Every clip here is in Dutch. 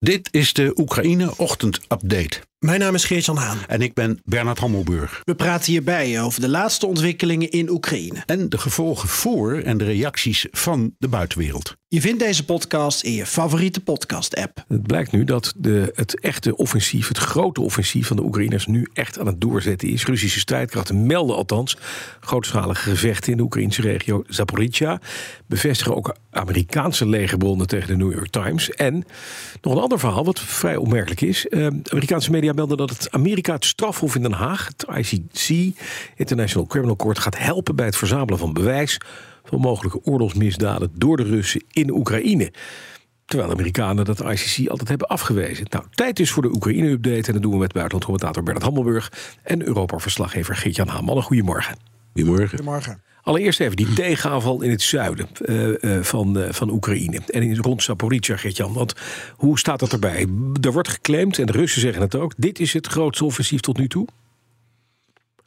Dit is de Oekraïne Ochtend Update. Mijn naam is Geert-Jan Haan. En ik ben Bernard Hammelburg. We praten hierbij over de laatste ontwikkelingen in Oekraïne. En de gevolgen voor en de reacties van de buitenwereld. Je vindt deze podcast in je favoriete podcast-app. Het blijkt nu dat de, het echte offensief, het grote offensief van de Oekraïners nu echt aan het doorzetten is. Russische strijdkrachten melden althans grootschalige gevechten in de Oekraïnse regio Zaporizhia. Bevestigen ook Amerikaanse legerbronnen tegen de New York Times. En nog een ander verhaal wat vrij opmerkelijk is. Uh, Amerikaanse media melden dat het Amerika het strafhof in Den Haag, het ICC, International Criminal Court, gaat helpen bij het verzamelen van bewijs van mogelijke oorlogsmisdaden door de Russen in Oekraïne. Terwijl de Amerikanen dat ICC altijd hebben afgewezen. Nou, tijd dus voor de Oekraïne-update. En dat doen we met buitenlandcommentator Bernard Hammelburg en Europa-verslaggever Geert-Jan. Goedemorgen. Goedemorgen. Goedemorgen. Allereerst even die tegenaanval in het zuiden uh, uh, van, uh, van Oekraïne. En in, rond Zaporizhia, Geert-Jan. Want hoe staat dat erbij? Er wordt geclaimd, en de Russen zeggen het ook... dit is het grootste offensief tot nu toe?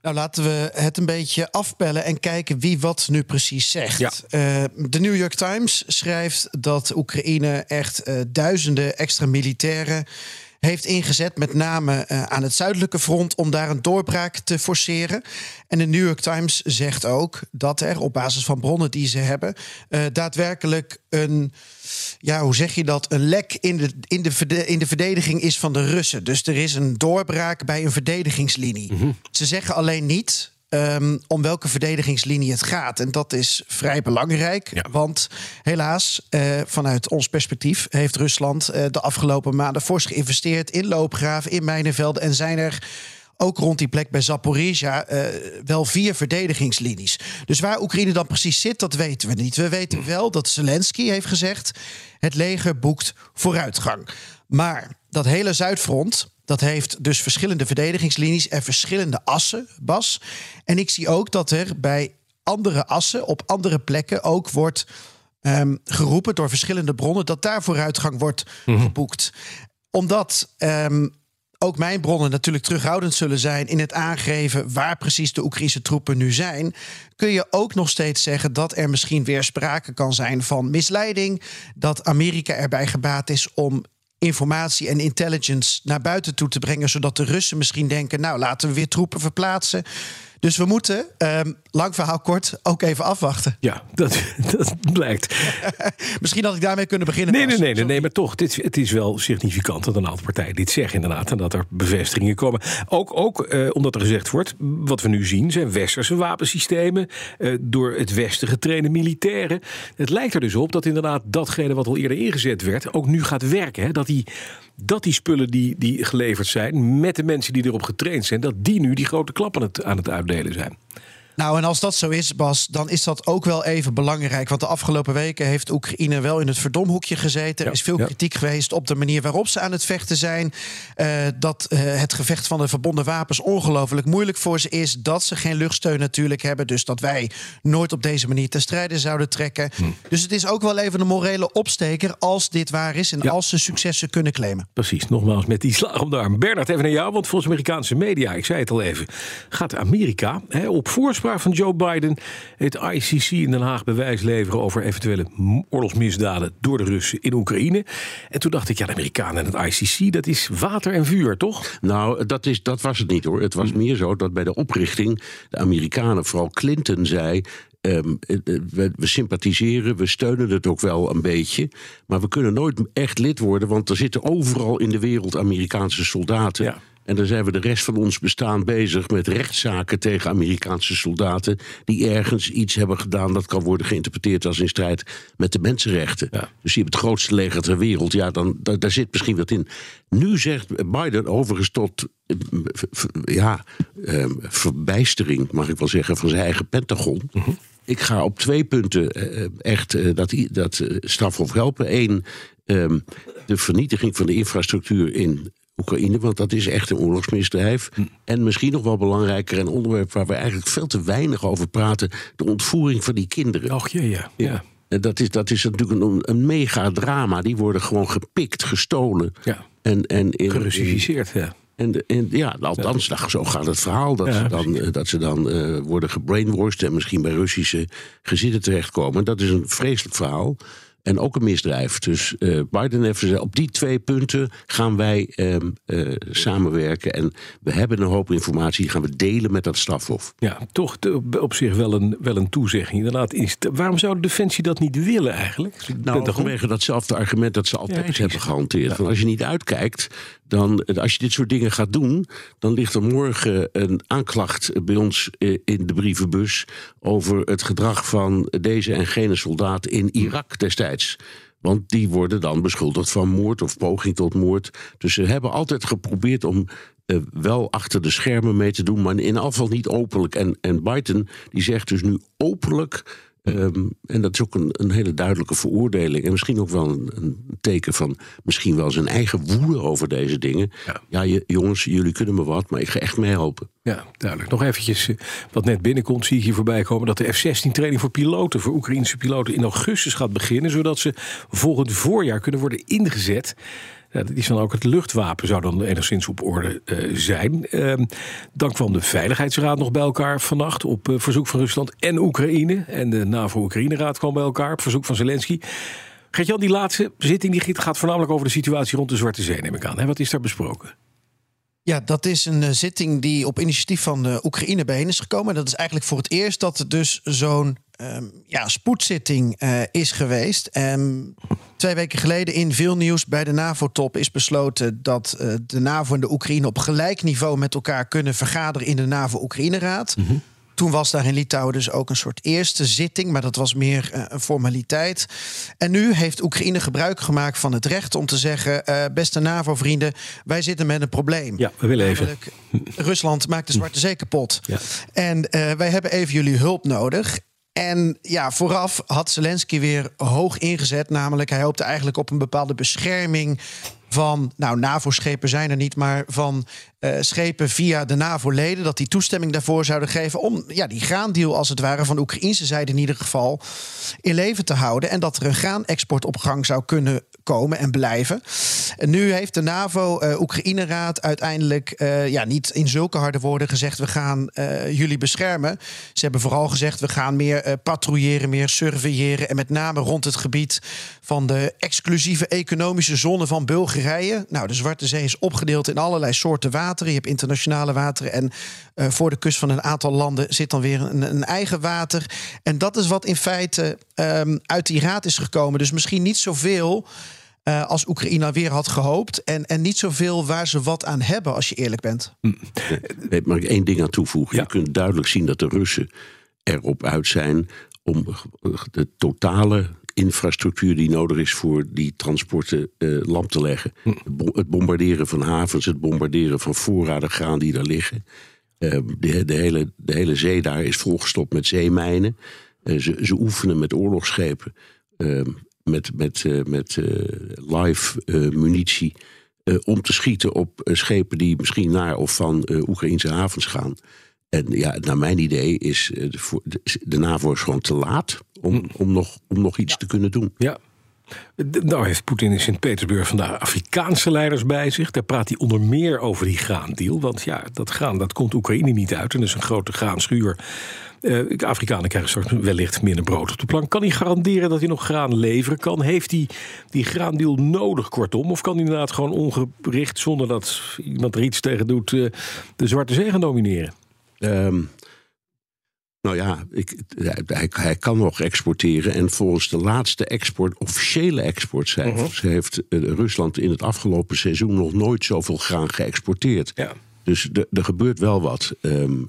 Nou, laten we het een beetje afpellen en kijken wie wat nu precies zegt. Ja. Uh, de New York Times schrijft dat Oekraïne echt uh, duizenden extra militairen heeft ingezet, met name uh, aan het zuidelijke front, om daar een doorbraak te forceren. En de New York Times zegt ook dat er op basis van bronnen die ze hebben, uh, daadwerkelijk een, ja, hoe zeg je dat, een lek in de, in, de, in de verdediging is van de Russen. Dus er is een doorbraak bij een verdedigingslinie. Mm-hmm. Ze zeggen alleen niet. Um, om welke verdedigingslinie het gaat. En dat is vrij belangrijk. Ja. Want helaas, uh, vanuit ons perspectief, heeft Rusland uh, de afgelopen maanden fors geïnvesteerd in loopgraven, in mijnenvelden. En zijn er ook rond die plek bij Zaporizhia uh, wel vier verdedigingslinies. Dus waar Oekraïne dan precies zit, dat weten we niet. We weten wel dat Zelensky heeft gezegd: het leger boekt vooruitgang. Maar dat hele Zuidfront, dat heeft dus verschillende verdedigingslinies en verschillende assen, Bas. En ik zie ook dat er bij andere assen op andere plekken ook wordt um, geroepen door verschillende bronnen dat daar vooruitgang wordt mm-hmm. geboekt. Omdat um, ook mijn bronnen natuurlijk terughoudend zullen zijn in het aangeven waar precies de Oekraïnse troepen nu zijn, kun je ook nog steeds zeggen dat er misschien weer sprake kan zijn van misleiding, dat Amerika erbij gebaat is om informatie en intelligence naar buiten toe te brengen, zodat de Russen misschien denken: nou, laten we weer troepen verplaatsen. Dus we moeten, um, lang verhaal kort, ook even afwachten. Ja, dat, dat blijkt. Misschien had ik daarmee kunnen beginnen. Nee, nee, nee, nee, nee, maar toch, dit, het is wel significant dat een aantal partijen dit zeggen inderdaad. En dat er bevestigingen komen. Ook, ook eh, omdat er gezegd wordt, wat we nu zien zijn westerse wapensystemen. Eh, door het westen getrainde militairen. Het lijkt er dus op dat inderdaad datgene wat al eerder ingezet werd, ook nu gaat werken. Hè? Dat die dat die spullen die, die geleverd zijn, met de mensen die erop getraind zijn, dat die nu die grote klappen aan het, aan het uitdelen zijn. Nou, en als dat zo is, Bas, dan is dat ook wel even belangrijk. Want de afgelopen weken heeft Oekraïne wel in het verdomhoekje gezeten. Er is veel kritiek geweest op de manier waarop ze aan het vechten zijn. Uh, dat uh, het gevecht van de verbonden wapens ongelooflijk moeilijk voor ze is. Dat ze geen luchtsteun natuurlijk hebben. Dus dat wij nooit op deze manier ten strijde zouden trekken. Hm. Dus het is ook wel even een morele opsteker als dit waar is. En ja. als ze successen kunnen claimen. Precies, nogmaals met die slag om de arm. Bernard, even naar jou. Want volgens Amerikaanse media, ik zei het al even, gaat Amerika hè, op voorspraak van Joe Biden het ICC in Den Haag bewijs leveren over eventuele oorlogsmisdaden door de Russen in Oekraïne. En toen dacht ik, ja, de Amerikanen en het ICC, dat is water en vuur, toch? Nou, dat, is, dat was het niet hoor. Het was meer zo dat bij de oprichting de Amerikanen, vooral Clinton, zei. Um, we, we, sympathiseren, we steunen het ook wel een beetje. Maar we kunnen nooit echt lid worden, want er zitten overal in de wereld Amerikaanse soldaten. Ja. En dan zijn we de rest van ons bestaan bezig met rechtszaken tegen Amerikaanse soldaten. die ergens iets hebben gedaan dat kan worden geïnterpreteerd als in strijd met de mensenrechten. Ja. Dus die hebben het grootste leger ter wereld. Ja, dan, daar, daar zit misschien wat in. Nu zegt Biden overigens tot ja, eh, verbijstering, mag ik wel zeggen, van zijn eigen Pentagon. Mhm. Ik ga op twee punten echt dat, dat strafhof helpen. Eén, ehm, de vernietiging van de infrastructuur in Oekraïne, want dat is echt een oorlogsmisdrijf. Hm. En misschien nog wel belangrijker, een onderwerp waar we eigenlijk veel te weinig over praten: de ontvoering van die kinderen. Och jee, ja. ja. En Dat is, dat is natuurlijk een, een mega drama. Die worden gewoon gepikt, gestolen. Ja. En, en in, Gerussificeerd, ja. en, ja, althans, nou, zo gaat het verhaal. Dat Ja, ze dan, eh, dat ze dan eh, worden gebrainwashed en misschien bij Russische gezinnen terechtkomen. Dat is een vreselijk verhaal. En ook een misdrijf. Dus eh, Biden heeft gezegd, op die twee punten gaan wij ehm, eh, samenwerken. En we hebben een hoop informatie, die gaan we delen met dat strafhof. Ja, toch op zich wel een, wel een toezegging. Inderdaad, waarom zou de Defensie dat niet willen eigenlijk? Nou, vanwege datzelfde argument dat ze altijd hebben gehanteerd. Van als je niet uitkijkt, dan, als je dit soort dingen gaat doen, dan ligt er morgen een aanklacht bij ons eh, in de brievenbus over het gedrag van deze en gene soldaat in Irak destijds. Want die worden dan beschuldigd van moord of poging tot moord. Dus ze hebben altijd geprobeerd om eh, wel achter de schermen mee te doen, maar in geval niet openlijk. En, en Biden die zegt dus nu openlijk. Ehm, en dat is ook een, een hele duidelijke veroordeling. En misschien ook wel een, een teken van misschien wel zijn eigen woede over deze dingen. Ja. Ja, je, jongens, jullie kunnen me wat, maar ik ga echt meehelpen. Ja, duidelijk. Nog eventjes eh, wat net binnenkomt, zie ik hier voorbij komen... dat de F-16-training voor piloten, voor Oekraïnse piloten... in augustus gaat beginnen, zodat ze volgend voorjaar kunnen worden ingezet... Dat is dan ook het luchtwapen, zou dan enigszins op orde eh, zijn. Ehm, dan kwam de Veiligheidsraad nog bij elkaar vannacht op eh, verzoek van Rusland en Oekraïne. En de NAVO-Oekraïne-raad kwam bij elkaar op verzoek van Zelensky. Gert-Jan, die laatste zitting die gaat voornamelijk over de situatie rond de Zwarte Zee, neem ik aan. Hè? Wat is daar besproken? Ja, dat is een eh, zitting die op initiatief van de Oekraïne bijeen is gekomen. Dat is eigenlijk voor het eerst dat er dus zo'n ehm, ja, spoedzitting eh, is geweest. En twee weken geleden in veel nieuws bij de NAVO-top is besloten dat eh, de NAVO en de Oekraïne op gelijk niveau met elkaar kunnen vergaderen in de NAVO-Oekraïne-raad. Toen was daar in Litouwen dus ook een soort eerste zitting, maar dat was meer eh, een formaliteit. En nu heeft Oekraïne gebruik gemaakt van het recht om te zeggen: eh, beste NAVO-vrienden, wij zitten met een probleem. Ja, we willen even. Rusland maakt de Zwarte Zee kapot. Ja. En eh, wij hebben even jullie hulp nodig. En ja, vooraf had Zelensky weer hoog ingezet. Namelijk, hij hoopte eigenlijk op een bepaalde bescherming van, nou, NAVO-schepen zijn er niet, maar van eh, schepen via de NAVO-leden. Dat die toestemming daarvoor zouden geven om ja, die graandeal, als het ware, van Oekraïnse zijde in ieder geval in leven te houden. En dat er een graanexport op gang zou kunnen komen en blijven. En nu heeft de NAVO-Oekraïne-raad uiteindelijk eh, ja, niet in zulke harde woorden gezegd: we gaan eh, jullie beschermen. Ze hebben vooral gezegd: we gaan meer eh, patrouilleren, meer surveilleren. En met name rond het gebied van de exclusieve economische zone van Bulgarije. Nou, de Zwarte Zee is opgedeeld in allerlei soorten wateren. Je hebt internationale wateren. En eh, voor de kust van een aantal landen zit dan weer een, een eigen water. En dat is wat in feite ehm, uit die raad is gekomen. Dus misschien niet zoveel. eh, als Oekraïne weer had gehoopt. En, en niet zoveel waar ze wat aan hebben, als je eerlijk bent. Nee, mag ik één ding aan toevoegen? Ja. Je kunt duidelijk zien dat de Russen erop uit zijn om de totale infrastructuur die nodig is voor die transporten eh, lamp te leggen. Hm. Het bo- Het bombarderen van havens, het bombarderen van voorraden graan die daar liggen. Eh, de, de, hele, de hele zee daar is volgestopt met zeemijnen. Eh, ze, ze oefenen met oorlogsschepen, met, met, met live munitie. om te schieten op schepen die misschien naar of van Oekraïnse havens gaan. En ja, naar mijn idee is eh, de, voor- de, NAVO is gewoon te laat om, om, nog, om nog iets te kunnen doen. Ja. Nou heeft Poetin in Sint-Petersburg vandaag Afrikaanse leiders bij zich. Daar praat hij onder meer over die graandeal. Want ja, dat graan dat komt Oekraïne niet uit. En dat is een grote graanschuur. Eh, de Afrikanen krijgen straks wellicht minder brood op de plank. Kan hij garanderen dat hij nog graan leveren kan? Heeft hij die graandeal nodig, kortom? Of kan hij inderdaad gewoon ongericht, zonder dat iemand er iets tegen doet... eh, de Zwarte Zee gaan domineren? Ehm, nou ja, ik, hij, kan nog exporteren. En volgens de laatste export, officiële exportcijfers... heeft eh, Rusland in het afgelopen seizoen nog nooit zoveel graan geëxporteerd. Ja. Dus er gebeurt wel wat. Ehm,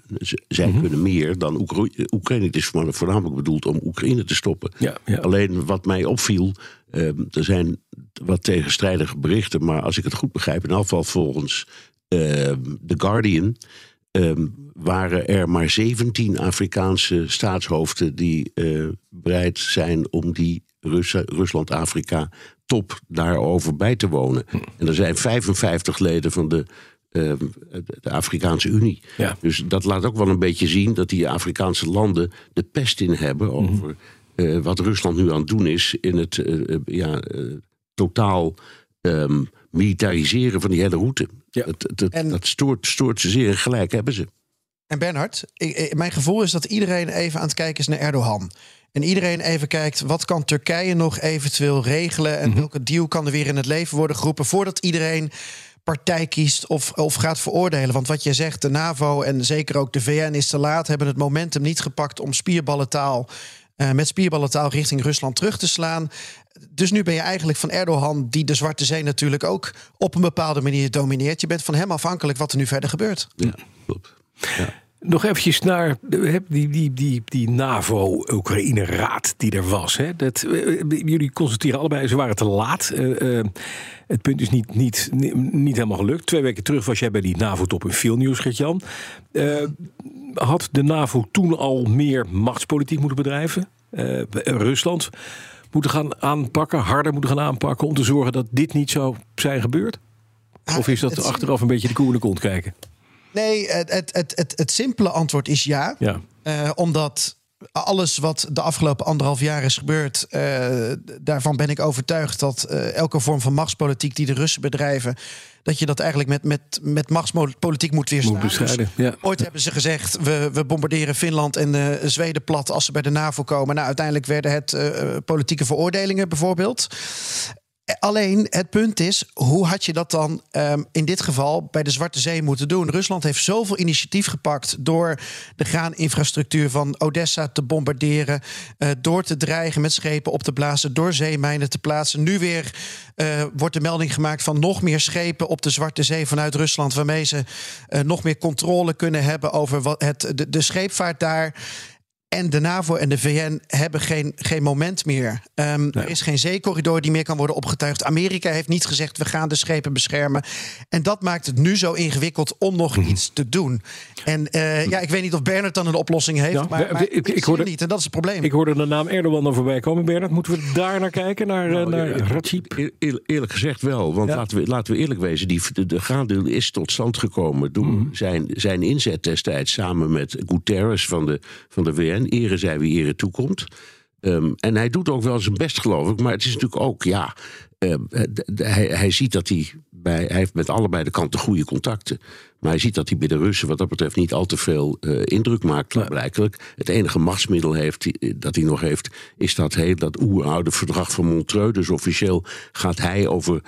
zij kunnen meer dan Oekra- Oekraïne. Het is voor- voornamelijk bedoeld om Oekraïne te stoppen. Ja, ja. Alleen wat mij opviel, ehm, er zijn wat tegenstrijdige berichten. Maar als ik het goed begrijp, in elk geval volgens ehm, The Guardian... ehm, waren er maar 17 Afrikaanse staatshoofden die eh, bereid zijn om die Rusland-Afrika top daarover bij te wonen. Hm. En er zijn 55 leden van de, ehm, de Afrikaanse Unie. Ja. Dus dat laat ook wel een beetje zien dat die Afrikaanse landen de pest in hebben Hm. over eh, wat Rusland nu aan het doen is in het eh, ja, totaal ehm, militariseren van die hele route. Ja. Het- het- En- dat stoort, stoort ze zeer gelijk hebben ze. En Bernhard, ik- mijn gevoel is dat iedereen even aan het kijken is naar Erdogan. En iedereen even kijkt, wat kan Turkije nog eventueel regelen? En welke deal kan er weer in het leven worden geroepen... voordat iedereen partij kiest of, of gaat veroordelen. Want wat je zegt, de NAVO en zeker ook de VN is te laat... hebben het momentum niet gepakt om spierballentaal... eh, met spierballentaal richting Rusland terug te slaan. Dus nu ben je eigenlijk van Erdogan... die de Zwarte Zee natuurlijk ook op een bepaalde manier domineert. Je bent van hem afhankelijk wat er nu verder gebeurt. Ja, klopt. Nog eventjes naar de- die, die, die, die NAVO-Oekraïne-raad die er was. Hè. Dat, eh, jullie constateren allebei, ze waren te laat. Eh, eh, het punt is niet, niet, niet, niet helemaal gelukt. Twee weken terug was jij bij die NAVO-top in Vilnius, Gert-Jan. Eh, had de NAVO toen al meer machtspolitiek moeten bedrijven? Eh, Rusland moeten gaan aanpakken, harder moeten gaan aanpakken... om te zorgen dat dit niet zou zijn gebeurd? Of is dat achteraf een beetje de koe in de kont kijken? Nee, het, het, het, het, het simpele antwoord is ja. Ja. Eh, omdat alles wat de afgelopen anderhalf jaar is gebeurd, eh, daarvan ben ik overtuigd dat eh, elke vorm van machtspolitiek die de Russen bedrijven, dat je dat eigenlijk met, met, met machtspolitiek moet weerstaan. Moet bestrijden, Dus ja. Ooit hebben ze gezegd, we, we bombarderen Finland en eh, Zweden plat als ze bij de NAVO komen. Nou, uiteindelijk werden het politieke veroordelingen bijvoorbeeld. Alleen het punt is, hoe had je dat dan ehm, in dit geval bij de Zwarte Zee moeten doen? Rusland heeft zoveel initiatief gepakt door de graaninfrastructuur van Odessa te bombarderen, eh, door te dreigen met schepen op te blazen, door zeemijnen te plaatsen. Nu weer eh, wordt de melding gemaakt van nog meer schepen op de Zwarte Zee vanuit Rusland, waarmee ze eh, nog meer controle kunnen hebben over wat het, de scheepvaart daar. En de NAVO en de VN hebben geen, geen moment meer. Ehm, Er is geen zeecorridor die meer kan worden opgetuigd. Amerika heeft niet gezegd we gaan de schepen beschermen. En dat maakt het nu zo ingewikkeld om nog Mhm. iets te doen. En eh, ja, ik weet niet of Bernard dan een oplossing heeft. Ja, maar, ik- ik hoorde- niet. En dat is het probleem. Ik hoorde de naam Erdogan al voorbij komen, Bernard. Moeten we daar naar kijken, naar, eh, naar Nou, Rajib? Eer- eer- eerlijk gezegd wel. Want Ja. laten, we, laten we eerlijk wezen, die, de, de graandeal is tot stand gekomen door Mhm. zijn, zijn inzet destijds samen met Guterres van de, van de VN. Ere zij wie ere toekomt. Ehm, en hij doet ook wel zijn best, geloof ik. Maar het is natuurlijk ook, ja. Ehm, d- hij, hij ziet dat hij bij. Hij heeft met allebei de kanten goede contacten. Maar hij ziet dat hij bij de Russen, wat dat betreft, niet al te veel eh, indruk maakt. Blijkelijk. Het enige machtsmiddel heeft, die- dat hij nog heeft, is dat, heel, dat oeroude verdrag van Montreux. Dus officieel gaat hij over,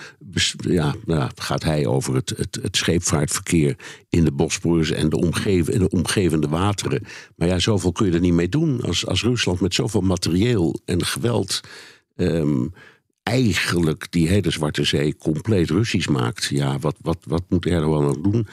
ja, nou, gaat hij over het, het, het scheepvaartverkeer in de Bosporus en de, omgeven, en de omgevende wateren. Maar ja, zoveel kun je er niet mee doen. Als, als Rusland met zoveel materieel en geweld. ehm, eigenlijk die hele Zwarte Zee compleet Russisch maakt. Ja, wat, wat, wat moet Erdogan nog doen?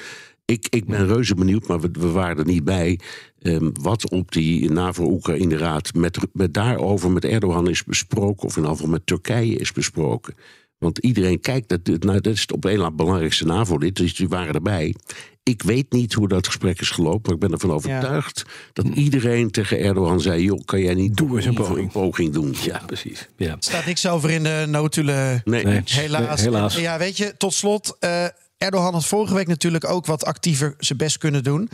Ik, ik ben reuze benieuwd, maar we, we waren er niet bij. ehm, wat op die NAVO-Oekraïne-raad met, met daarover met Erdogan is besproken, of in ieder geval met Turkije is besproken. Want iedereen kijkt, dat, nou, dat is het op een na belangrijkste NAVO-lid, dus die waren erbij. Ik weet niet hoe dat gesprek is gelopen, maar ik ben ervan overtuigd dat iedereen tegen Erdogan zei: joh, kan jij niet Doe eens een poging. een poging doen? Ja, precies. Ja. Er staat niks over in de notulen. Nee, Nee. Helaas. Nee, helaas. Ja, weet je, tot slot. eh, Erdogan had vorige week natuurlijk ook wat actiever zijn best kunnen doen.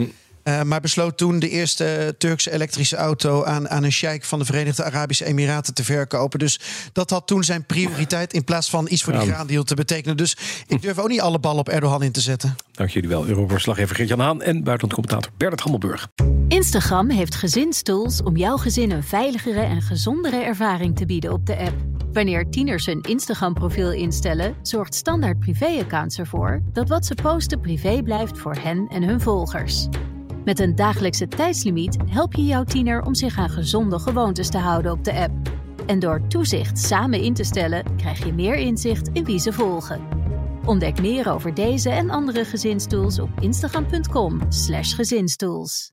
Eh, maar besloot toen de eerste Turkse elektrische auto aan, aan een sheik van de Verenigde Arabische Emiraten te verkopen. Dus dat had toen zijn prioriteit in plaats van iets voor die graandeal te betekenen. Dus ik durf ook niet alle ballen op Erdogan in te zetten. Dank jullie wel, Euroverslaggever Gert-Jan Haan en buitenlandcommentator Bernard Hammelburg. Instagram heeft gezinstools om jouw gezin een veiligere en gezondere ervaring te bieden op de app. Wanneer tieners hun Instagram-profiel instellen, zorgt standaard privé-accounts ervoor dat wat ze posten privé blijft voor hen en hun volgers. Met een dagelijkse tijdslimiet help je jouw tiener om zich aan gezonde gewoontes te houden op de app. En door toezicht samen in te stellen, krijg je meer inzicht in wie ze volgen. Ontdek meer over deze en andere gezinstools op instagram.com/gezinstools.